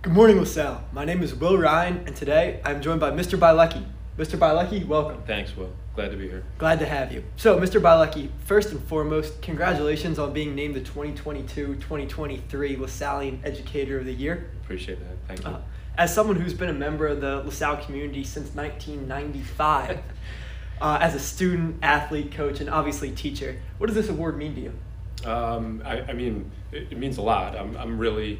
Good morning, LaSalle. My name is Will Ryan, and today I'm joined by Mr. Bielecki. Mr. Bielecki, welcome. Thanks, Will. Glad to be here. Glad to have you. So, Mr. Bielecki, first and foremost, congratulations on being named the 2022-2023 LaSallian Educator of the Year. Appreciate that. Thank you. Uh, as someone who's been a member of the LaSalle community since 1995, uh, as a student, athlete, coach, and obviously teacher, what does this award mean to you? Um, I, I, mean, it, it, means a lot. I'm, I'm really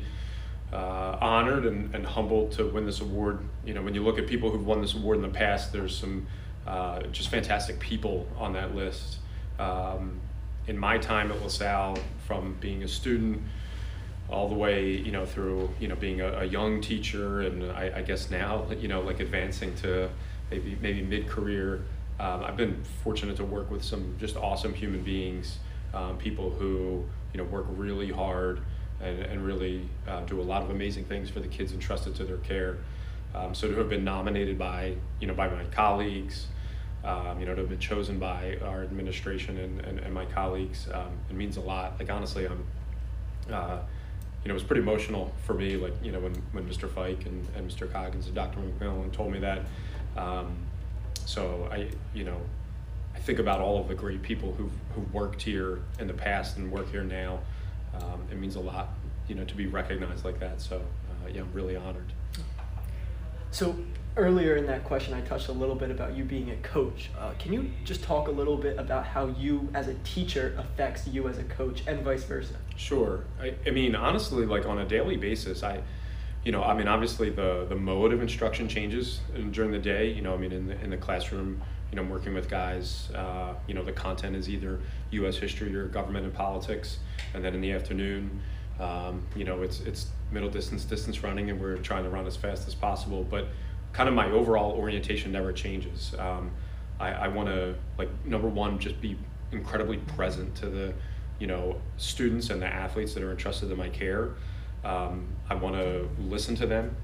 uh, honored and, and humbled to win this award. You know, when you look at people who've won this award in the past, there's some uh, just fantastic people on that list. Um, in my time at LaSalle, from being a student all the way, you know, through you know being a, a young teacher, and I, I, guess now, you know, like advancing to maybe maybe mid-career. Um, I've been fortunate to work with some just awesome human beings, um, people who you know work really hard and, and really uh, do a lot of amazing things for the kids entrusted to their care. Um, so to have been nominated by you know by my colleagues, um, you know to have been chosen by our administration and, and, and my colleagues, um, it means a lot. Like honestly, I'm. Uh, you know, it was pretty emotional for me, like, you know, when, when Mr. Fike and, and Mr. Coggins and Dr. McMillan told me that. Um, so I, you know, I think about all of the great people who've, who've worked here in the past and work here now um, it means a lot, you know, to be recognized like that. So, uh, yeah, I'm really honored. So earlier in that question, I touched a little bit about you being a coach. Uh, can you just talk a little bit about how you as a teacher affects you as a coach and vice versa? Sure. I, I mean, honestly, like on a daily basis, I, you know, I mean, obviously the the mode of instruction changes during the day. You know, I mean, in the in the classroom, you know, I'm working with guys. Uh, you know, the content is either U.S. history or government and politics, and then in the afternoon, um, you know, it's it's middle distance distance running, and we're trying to run as fast as possible. But kind of my overall orientation never changes. Um, I, I want to like number one, just be incredibly present to the, you know, students and the athletes that are entrusted in my care. Um, I want to listen to them,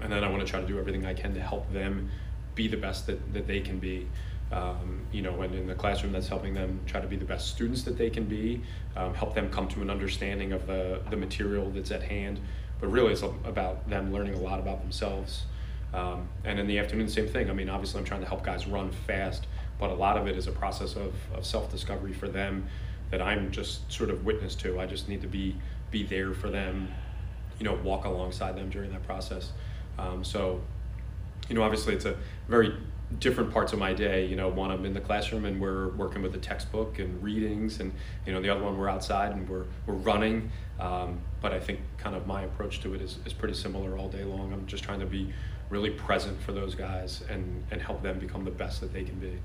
and then I want to try to do everything I can to help them be the best that, that they can be. Um, you know, and in the classroom, that's helping them try to be the best students that they can be, um, help them come to an understanding of the, the material that's at hand. But really, it's about them learning a lot about themselves. Um, and in the afternoon, same thing. I mean, obviously, I'm trying to help guys run fast, but a lot of it is a process of, of self discovery for them that I'm just sort of witness to. I just need to be be there for them, you know, walk alongside them during that process. Um, so you know, obviously it's a very different parts of my day. You know, one I'm in the classroom and we're working with a textbook and readings, and you know the other one we're outside and we're we're running. Um, but I think kind of my approach to it is, is pretty similar all day long. I'm just trying to be really present for those guys and and help them become the best that they can be.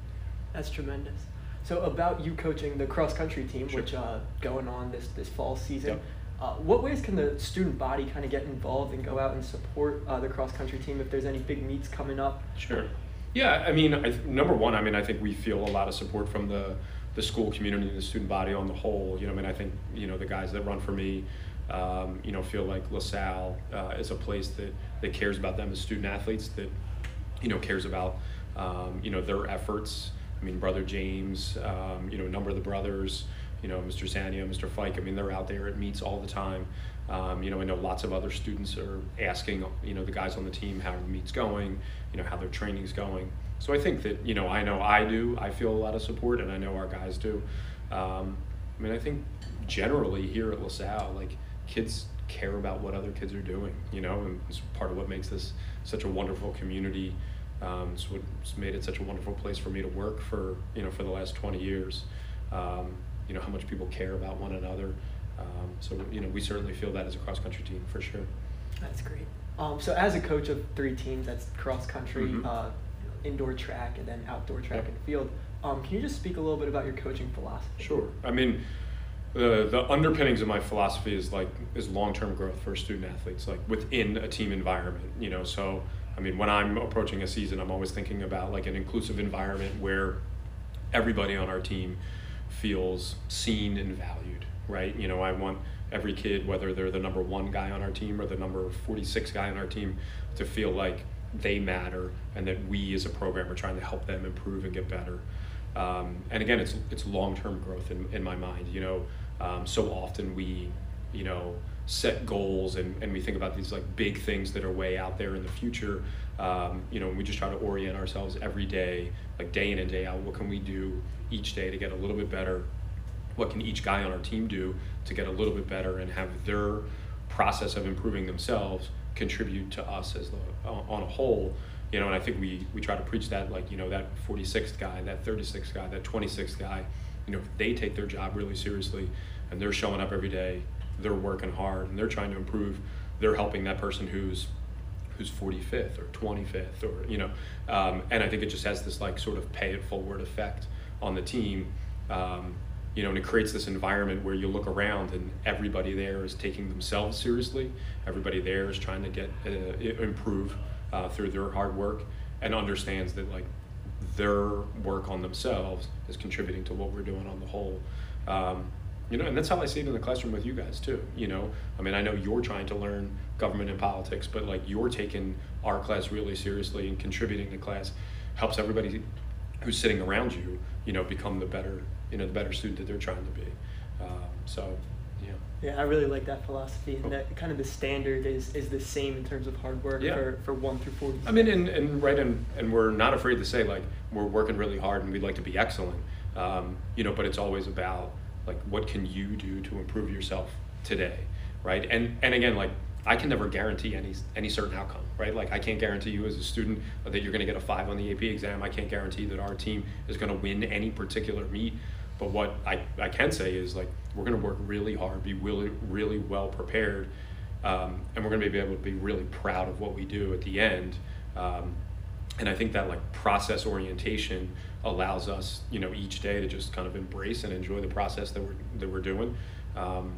That's tremendous. So about you coaching the cross country team, sure. which uh, going on this this fall season. Yep. Uh, what ways can the student body kind of get involved and go out and support uh, the cross country team if there's any big meets coming up? Sure. Yeah, I mean, I, number one, I mean, I think we feel a lot of support from the the school community and the student body on the whole. You know, I mean, I think you know the guys that run for me, um, you know, feel like LaSalle uh, is a place that that cares about them as student athletes, that you know cares about um, you know their efforts. I mean, brother James, um, you know, a number of the brothers you know, Mr. Zania, Mr. Fike, I mean, they're out there at meets all the time. Um, you know, I know lots of other students are asking, you know, the guys on the team how the meet's going, you know, how their training's going. So I think that, you know, I know I do, I feel a lot of support, and I know our guys do. Um, I mean, I think generally here at LaSalle, like, kids care about what other kids are doing, you know, and it's part of what makes this such a wonderful community. Um, it's what's made it such a wonderful place for me to work for, you know, for the last 20 years. Um, you know how much people care about one another. Um, so you know we certainly feel that as a cross country team for sure. That's great. Um, so as a coach of three teams, that's cross country, mm-hmm. uh, indoor track, and then outdoor track yep. and field. Um, can you just speak a little bit about your coaching philosophy? Sure. I mean, the the underpinnings of my philosophy is like is long term growth for student athletes, like within a team environment. You know, so I mean, when I'm approaching a season, I'm always thinking about like an inclusive environment where everybody on our team feels seen and valued, right? You know, I want every kid, whether they're the number one guy on our team or the number 46 guy on our team, to feel like they matter and that we as a program are trying to help them improve and get better. Um, and again, it's, it's long term growth in, in my mind. You know, um, so often we you know, set goals and, and we think about these like big things that are way out there in the future. Um, you know, we just try to orient ourselves every day, like day in and day out. What can we do each day to get a little bit better? What can each guy on our team do to get a little bit better and have their process of improving themselves contribute to us as the on a whole? You know, and I think we we try to preach that like you know that 46th guy, that 36th guy, that 26th guy. You know, if they take their job really seriously and they're showing up every day, they're working hard and they're trying to improve. They're helping that person who's who's 45th or 25th or you know um, and i think it just has this like sort of pay it forward effect on the team um, you know and it creates this environment where you look around and everybody there is taking themselves seriously everybody there is trying to get uh, improve uh, through their hard work and understands that like their work on themselves is contributing to what we're doing on the whole um, you know, and that's how I see it in the classroom with you guys too. You know, I mean, I know you're trying to learn government and politics, but like you're taking our class really seriously and contributing to class helps everybody who's sitting around you, you know, become the better, you know, the better student that they're trying to be. Um, so, yeah. Yeah, I really like that philosophy, and that kind of the standard is is the same in terms of hard work yeah. for, for one through forty. I mean, and, and right, and, and we're not afraid to say like we're working really hard and we'd like to be excellent, um, you know, but it's always about like what can you do to improve yourself today right? And and again like i can never guarantee any any certain outcome right? Like i can't guarantee you as a student that you're going to get a five on the ap exam. I can't guarantee that our team is going to win any particular meet. But what I, I can say is like we're going to work really hard be really really well prepared um, and we're going to be able to be really proud of what we do at the end. Um, and I think that like process orientation allows us, you know, each day to just kind of embrace and enjoy the process that we're that we're doing. Um,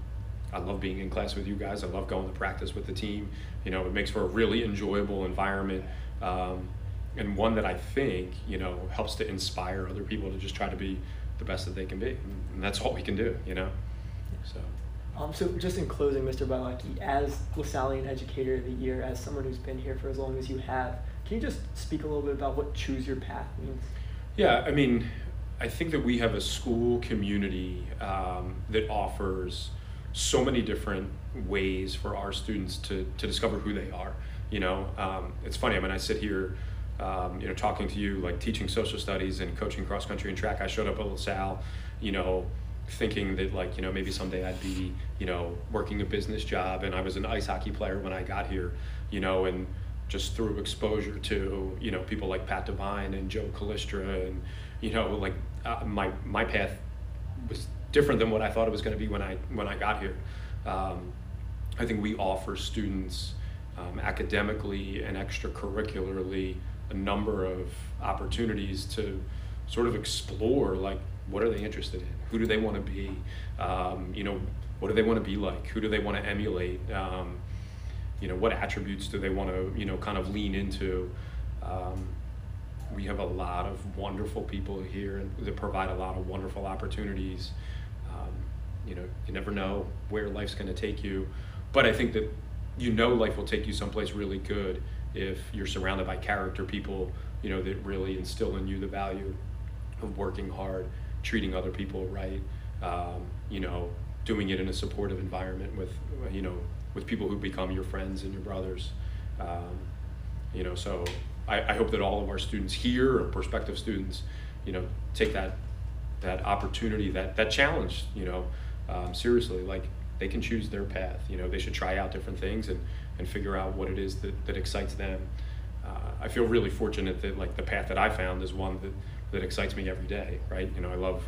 I love being in class with you guys. I love going to practice with the team. You know, it makes for a really enjoyable environment, um, and one that I think you know helps to inspire other people to just try to be the best that they can be, and that's all we can do. You know, so. Um, so just in closing, Mr. Bielecki, as Lasallian Educator of the Year, as someone who's been here for as long as you have, can you just speak a little bit about what choose your path means? Yeah, I mean, I think that we have a school community um, that offers so many different ways for our students to, to discover who they are. You know, um, it's funny. I mean, I sit here, um, you know, talking to you, like teaching social studies and coaching cross country and track. I showed up at LaSalle, you know, thinking that like you know maybe someday I'd be you know working a business job, and I was an ice hockey player when I got here, you know, and just through exposure to you know people like Pat Devine and Joe Callistra and you know like uh, my my path was different than what I thought it was going to be when I when I got here. Um, I think we offer students um, academically and extracurricularly a number of opportunities to sort of explore like what are they interested in? Who do they want to be? Um, you know what do they want to be like? Who do they want to emulate? Um, you know what attributes do they want to you know kind of lean into? Um, we have a lot of wonderful people here and that provide a lot of wonderful opportunities. Um, you know you never know where life's going to take you but i think that you know life will take you someplace really good if you're surrounded by character people you know that really instill in you the value of working hard treating other people right um, you know doing it in a supportive environment with you know with people who become your friends and your brothers. Um, you know, so I, I, hope that all of our students here or prospective students, you know, take that that opportunity, that that challenge, you know, um, seriously. Like they can choose their path. You know, they should try out different things and and figure out what it is that, that excites them. Uh, I feel really fortunate that like the path that I found is one that that excites me every day. Right? You know, I love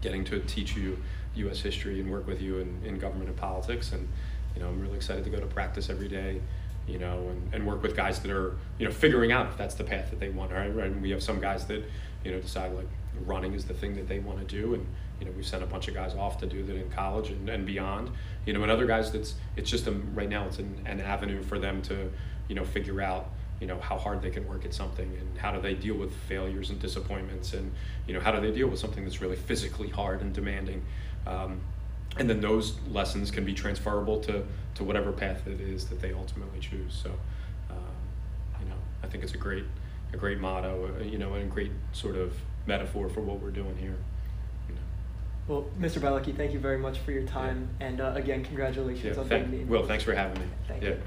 getting to teach you U.S. history and work with you in, in government and politics and you know, I'm really excited to go to practice every day, you know, and, and work with guys that are, you know, figuring out if that's the path that they want. Right? And we have some guys that, you know, decide like running is the thing that they want to do, and you know, we've sent a bunch of guys off to do that in college and, and beyond. You know, and other guys that's it's just a, right now it's an, an avenue for them to, you know, figure out you know how hard they can work at something and how do they deal with failures and disappointments and you know how do they deal with something that's really physically hard and demanding um, and then those lessons can be transferable to, to whatever path it is that they ultimately choose. So, um, you know, I think it's a great, a great motto, uh, you know, and a great sort of metaphor for what we're doing here. You know. Well, Mr. Bielecki, thank you very much for your time, and uh, again, congratulations Yeah, on thank- being named. Will, thanks for having me. Thank Yeah. you.